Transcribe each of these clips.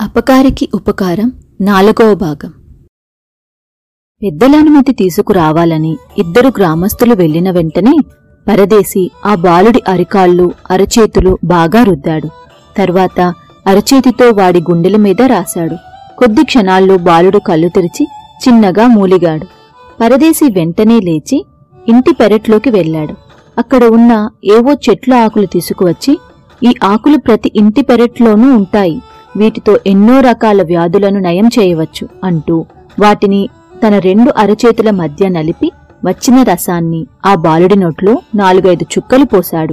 అపకారికి ఉపకారం నాలుగవ భాగం. పెద్దల అనుమతి తీసుకురావాలని ఇద్దరు గ్రామస్తులు వెళ్ళిన వెంటనే పరదేశి ఆ బాలుడి అరికాళ్ళు అరచేతులు బాగా రుద్దాడు. తర్వాత అరచేతితో వాడి గుండెల మీద రాశాడు. కొద్ది క్షణాల్లో బాలుడు కళ్ళు తెరిచి చిన్నగా మూలిగాడు. పరదేశి వెంటనే లేచి ఇంటి పెరట్లోకి వెళ్ళాడు. అక్కడ ఉన్న ఏవో చెట్ల ఆకులు తీసుకువచ్చి ఈ ఆకులు ప్రతి ఇంటి పెరట్లోనూ ఉంటాయి. వీటితో ఎన్నో రకాల వ్యాధులను నయం చేయవచ్చు అంటూ వాటిని తన రెండు అరచేతుల మధ్య నలిపి వచ్చిన రసాన్ని ఆ బాలుడి నోట్లో నాలుగైదు చుక్కలు పోశాడు.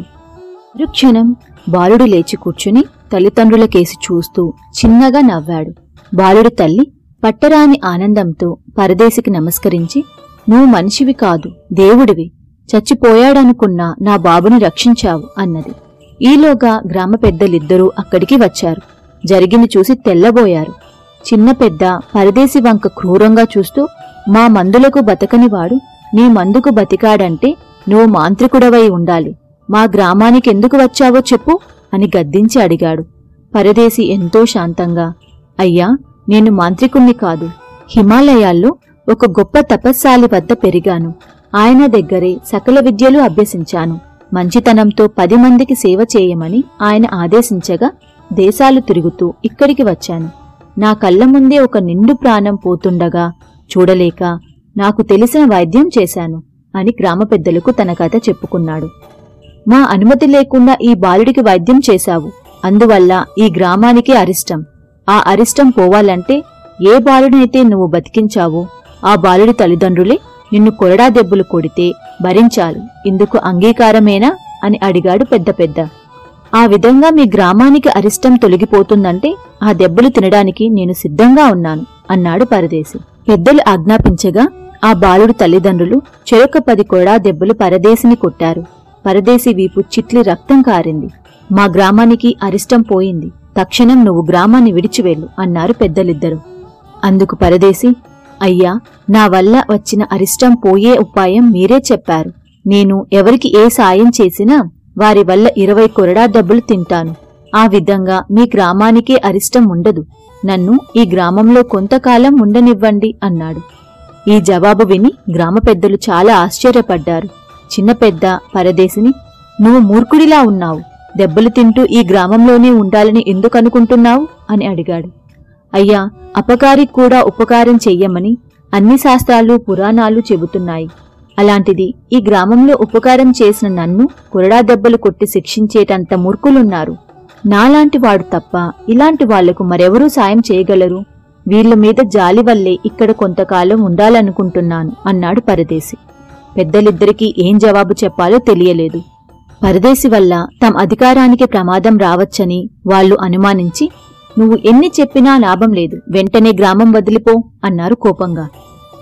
మరుక్షణం బాలుడు లేచి కూర్చుని తల్లిదండ్రుల కేసి చూస్తూ చిన్నగా నవ్వాడు. బాలుడి తల్లి పట్టరాని ఆనందంతో పరదేశికి నమస్కరించి నువ్వు మనిషివి కాదు దేవుడివి. చచ్చిపోయాడనుకున్నా నా బాబుని రక్షించావు అన్నది. ఈలోగా గ్రామ పెద్దలిద్దరూ అక్కడికి వచ్చారు. జరిగింది చూసి తెల్లబోయారు. చిన్న పెద్ద పరదేశి వంక క్రూరంగా చూస్తూ మా మందులకు బతకనివాడు నీ మందుకు బతికాడంటే నువ్వు మాంత్రికుడవై ఉండాలి. మా గ్రామానికి ఎందుకు వచ్చావో చెప్పు అని గద్దించి అడిగాడు. పరదేశి ఎంతో శాంతంగా అయ్యా నేను మాంత్రికుణ్ణి కాదు. హిమాలయాల్లో ఒక గొప్ప తపస్సాలి వద్ద పెరిగాను. ఆయన దగ్గరే సకల విద్యలు అభ్యసించాను. మంచితనంతో పది మందికి సేవ చేయమని ఆయన ఆదేశించగా దేశాలు తిరుగుతూ ఇక్కడికి వచ్చాను. నా కళ్ళ ముందే ఒక నిండు ప్రాణం పోతుండగా చూడలేక నాకు తెలిసిన వైద్యం చేశాను అని గ్రామ పెద్దలకు తన కథ చెప్పుకున్నాడు. మా అనుమతి లేకుండా ఈ బాలుడికి వైద్యం చేశావు. అందువల్ల ఈ గ్రామానికి అరిష్టం. ఆ అరిష్టం పోవాలంటే ఏ బాలుడినైతే నువ్వు బతికించావో ఆ బాలుడి తల్లిదండ్రులే నిన్ను కొరడా దెబ్బలు కొడితే భరించాలి. ఇందుకు అంగీకారమేనా? అని అడిగాడు పెద్ద పెద్ద. ఆ విధంగా మీ గ్రామానికి అరిష్టం తొలగిపోతుందంటే ఆ దెబ్బలు తినడానికి నేను సిద్ధంగా ఉన్నాను అన్నాడు పరదేశి. పెద్దలు ఆజ్ఞాపించగా ఆ బాలుడు తల్లిదండ్రులు చెరొక పది కొడా దెబ్బలు పరదేశిని కొట్టారు. పరదేశి వీపు చిట్లి రక్తం కారింది. మా గ్రామానికి అరిష్టం పోయింది. తక్షణం నువ్వు గ్రామాన్ని విడిచివెళ్ళు అన్నారు పెద్దలిద్దరు. అందుకు పరదేశి అయ్యా నా వల్ల వచ్చిన అరిష్టం పోయే ఉపాయం మీరే చెప్పారు. నేను ఎవరికి ఏ సాయం చేసినా వారి వల్ల ఇరవై కొరడా దెబ్బలు తింటాను. ఆ విధంగా మీ గ్రామానికే అరిష్టం ఉండదు. నన్ను ఈ గ్రామంలో కొంతకాలం ఉండనివ్వండి అన్నాడు. ఈ జవాబు విని గ్రామ పెద్దలు చాలా ఆశ్చర్యపడ్డారు. చిన్న పెద్ద పరదేశిని నువ్వు మూర్ఖుడిలా ఉన్నావు. దెబ్బలు తింటూ ఈ గ్రామంలోనే ఉండాలని ఎందుకనుకుంటున్నావు అని అడిగాడు. అయ్యా అపకారికి కూడా ఉపకారం చెయ్యమని అన్ని శాస్త్రాలు పురాణాలు చెబుతున్నాయి. అలాంటిది ఈ గ్రామంలో ఉపకారం చేసిన నన్ను కొరడా దెబ్బలు కొట్టి శిక్షించేటంత మూర్ఖులున్నారు. నాలాంటి వాడు తప్ప ఇలాంటి వాళ్ళకు మరెవరూ సాయం చేయగలరు? వీళ్ళ మీద జాలి వల్లే ఇక్కడ కొంతకాలం ఉండాలనుకుంటున్నాను అన్నాడు పరదేశి. పెద్దలిద్దరికీ ఏం జవాబు చెప్పాలో తెలియలేదు. పరదేశి వల్ల తమ అధికారానికి ప్రమాదం రావచ్చని వాళ్ళు అనుమానించి నువ్వు ఎన్ని చెప్పినా లాభం లేదు. వెంటనే గ్రామం వదిలిపో అన్నారు కోపంగా.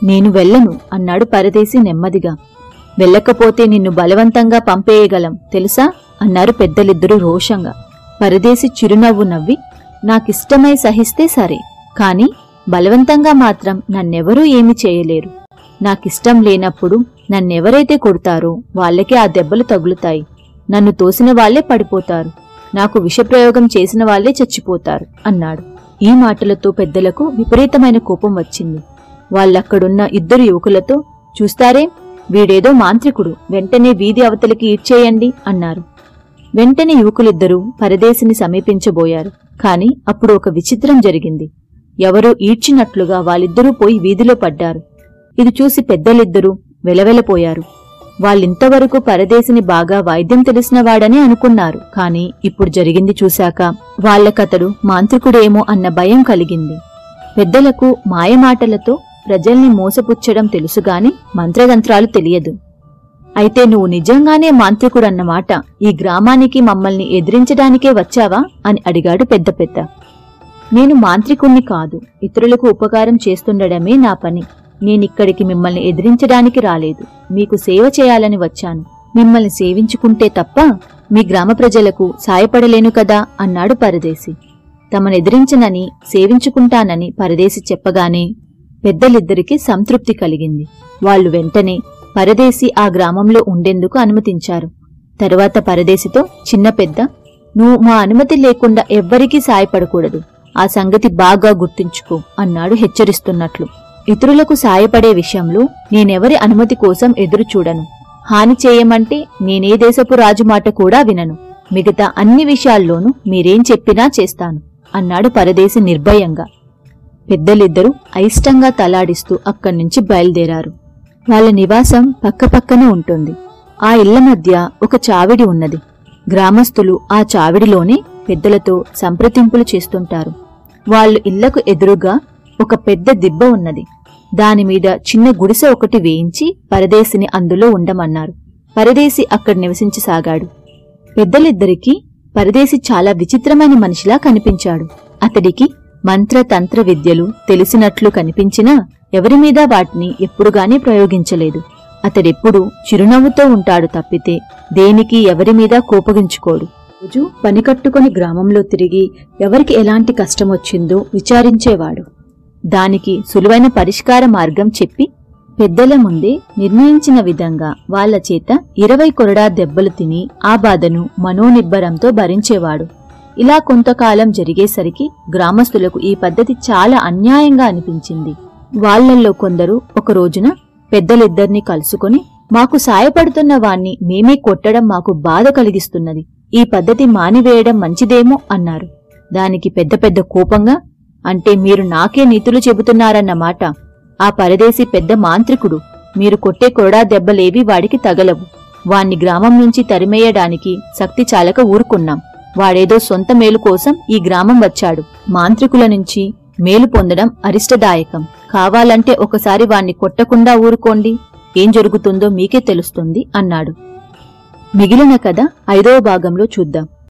నేను వెళ్ళను అన్నాడు పరదేశి నెమ్మదిగా. వెళ్ళకపోతే నిన్ను బలవంతంగా పంపేయగలం తెలుసా? అన్నారు పెద్దలిద్దరూ రోషంగా. పరదేశి చిరునవ్వు నవ్వి నాకిష్టమై సహిస్తే సరే కాని బలవంతంగా మాత్రం నన్నెవరూ ఏమీ చేయలేరు. నాకిష్టం లేనప్పుడు నన్నెవరైతే కొడతారో వాళ్ళకే ఆ దెబ్బలు తగులుతాయి. నన్ను తోసిన వాళ్ళే పడిపోతారు. నాకు విషప్రయోగం చేసిన వాళ్ళే చచ్చిపోతారు అన్నాడు. ఈ మాటలతో పెద్దలకు విపరీతమైన కోపం వచ్చింది. వాళ్ళక్కడున్న ఇద్దరు యువకులతో చూస్తారే వీడేదో మాంత్రికుడు వెంటనే వీధి అవతలికి ఈడ్చేయండి అన్నారు. వెంటనే యువకులిద్దరూ పరదేశిని సమీపించబోయారు. కాని అప్పుడు ఒక విచిత్రం జరిగింది. ఎవరో ఈడ్చినట్లుగా వాళ్ళిద్దరూ పోయి వీధిలో పడ్డారు. ఇది చూసి పెద్దలిద్దరూ వెలవెలపోయారు. వాళ్ళింతవరకు పరదేశిని బాగా వైద్యం తెలిసినవాడని అనుకున్నారు. కాని ఇప్పుడు జరిగింది చూశాక వాళ్ళకతడు మాంత్రికుడేమో అన్న భయం కలిగింది. పెద్దలకు మాయమాటలతో ప్రజల్ని మోసపుచ్చడం తెలుసుగాని మంత్రతంత్రాలు తెలియదు. అయితే నువ్వు నిజంగానే మాంత్రికుడన్నమాట. ఈ గ్రామానికి మమ్మల్ని ఎదిరించడానికే వచ్చావా? అని అడిగాడు పెద్ద పెద్ద. నేను మాంత్రికుణ్ణి కాదు ఇతరులకు ఉపకారం చేస్తుండడమే నా పని. నేనిక్కడికి మిమ్మల్ని ఎదిరించడానికి రాలేదు. మీకు సేవ చేయాలని వచ్చాను. మిమ్మల్ని సేవించుకుంటే తప్ప మీ గ్రామ ప్రజలకు సాయపడలేను కదా అన్నాడు పరదేశి. తమనెదిరించనని సేవించుకుంటానని పరదేశి చెప్పగానే పెద్దలిద్దరికీ సంతృప్తి కలిగింది. వాళ్ళు వెంటనే పరదేశి ఆ గ్రామంలో ఉండేందుకు అనుమతించారు. తరువాత పరదేశితో చిన్న పెద్ద నువ్వు మా అనుమతి లేకుండా ఎవ్వరికీ సాయపడకూడదు. ఆ సంగతి బాగా గుర్తుంచుకో అన్నాడు హెచ్చరిస్తున్నట్లు. ఇతరులకు సాయపడే విషయంలో నేనెవరి అనుమతి కోసం ఎదురు చూడను. హాని చేయమంటే నేనే దేశపు రాజు మాట కూడా వినను. మిగతా అన్ని విషయాల్లోనూ మీరేం చెప్పినా చేస్తాను అన్నాడు పరదేశి నిర్భయంగా. పెద్దలిద్దరూ అయిష్టంగా తలాడిస్తూ అక్కడ్నుంచి బయలుదేరారు. వాళ్ళ నివాసం పక్కపక్కనే ఉంటుంది. ఆ ఇళ్ళ మధ్య ఒక చావిడి ఉన్నది. గ్రామస్తులు ఆ చావిడిలోనే పెద్దలతో సంప్రదింపులు చేస్తుంటారు. వాళ్ళు ఇళ్ళకు ఎదురుగా ఒక పెద్ద దిబ్బ ఉన్నది. దానిమీద చిన్న గుడిసె ఒకటి వేయించి పరదేశిని అందులో ఉండమన్నారు. పరదేశి అక్కడ నివసించసాగాడు. పెద్దలిద్దరికీ పరదేశి చాలా విచిత్రమైన మనిషిలా కనిపించాడు. అతడికి మంత్రతంత్ర విద్యలు తెలిసినట్లు కనిపించినా ఎవరిమీద వాటిని ఎప్పుడుగానే ప్రయోగించలేదు. అతడెప్పుడు చిరునవ్వుతో ఉంటాడు తప్పితే దేనికి ఎవరిమీద కోపగించుకోడు. రోజు పని కట్టుకొని గ్రామంలో తిరిగి ఎవరికి ఎలాంటి కష్టమొచ్చిందో విచారించేవాడు. దానికి సులువైన పరిష్కార మార్గం చెప్పి పెద్దల ముందే నిర్ణయించిన విధంగా వాళ్ళ చేత ఇరవై కొరడా దెబ్బలు తిని ఆ బాధను మనోనిబ్బరంతో భరించేవాడు. ఇలా కొంతకాలం జరిగేసరికి గ్రామస్తులకు ఈ పద్ధతి చాలా అన్యాయంగా అనిపించింది. వాళ్ళల్లో కొందరు ఒక రోజున పెద్దలిద్దరినీ కలుసుకొని మాకు సాయపడుతున్న వాణ్ణి మేమే కొట్టడం మాకు బాధ కలిగిస్తున్నది. ఈ పద్ధతి మానివేయడం మంచిదేమో అన్నారు. దానికి పెద్ద పెద్ద కోపంగా అంటే మీరు నాకే నీతులు చెబుతున్నారన్నమాట ఆ పరదేశి పెద్ద మాంత్రికుడు మీరు కొట్టే కొరడా దెబ్బలేవి వాడికి తగలవు. వాణ్ణి గ్రామం నుంచి తరిమేయడానికి శక్తి చాలక ఊరుకున్నాం. వాడేదో సొంత మేలు కోసం ఈ గ్రామం వచ్చాడు. మాంత్రికుల నుంచి మేలు పొందడం అరిష్టదాయకం. కావాలంటే ఒకసారి వాణ్ణి కొట్టకుండా ఊరుకోండి. ఏం జరుగుతుందో మీకే తెలుస్తుంది అన్నాడు. మిగిలిన కథ ఐదవ భాగంలో చూద్దాం.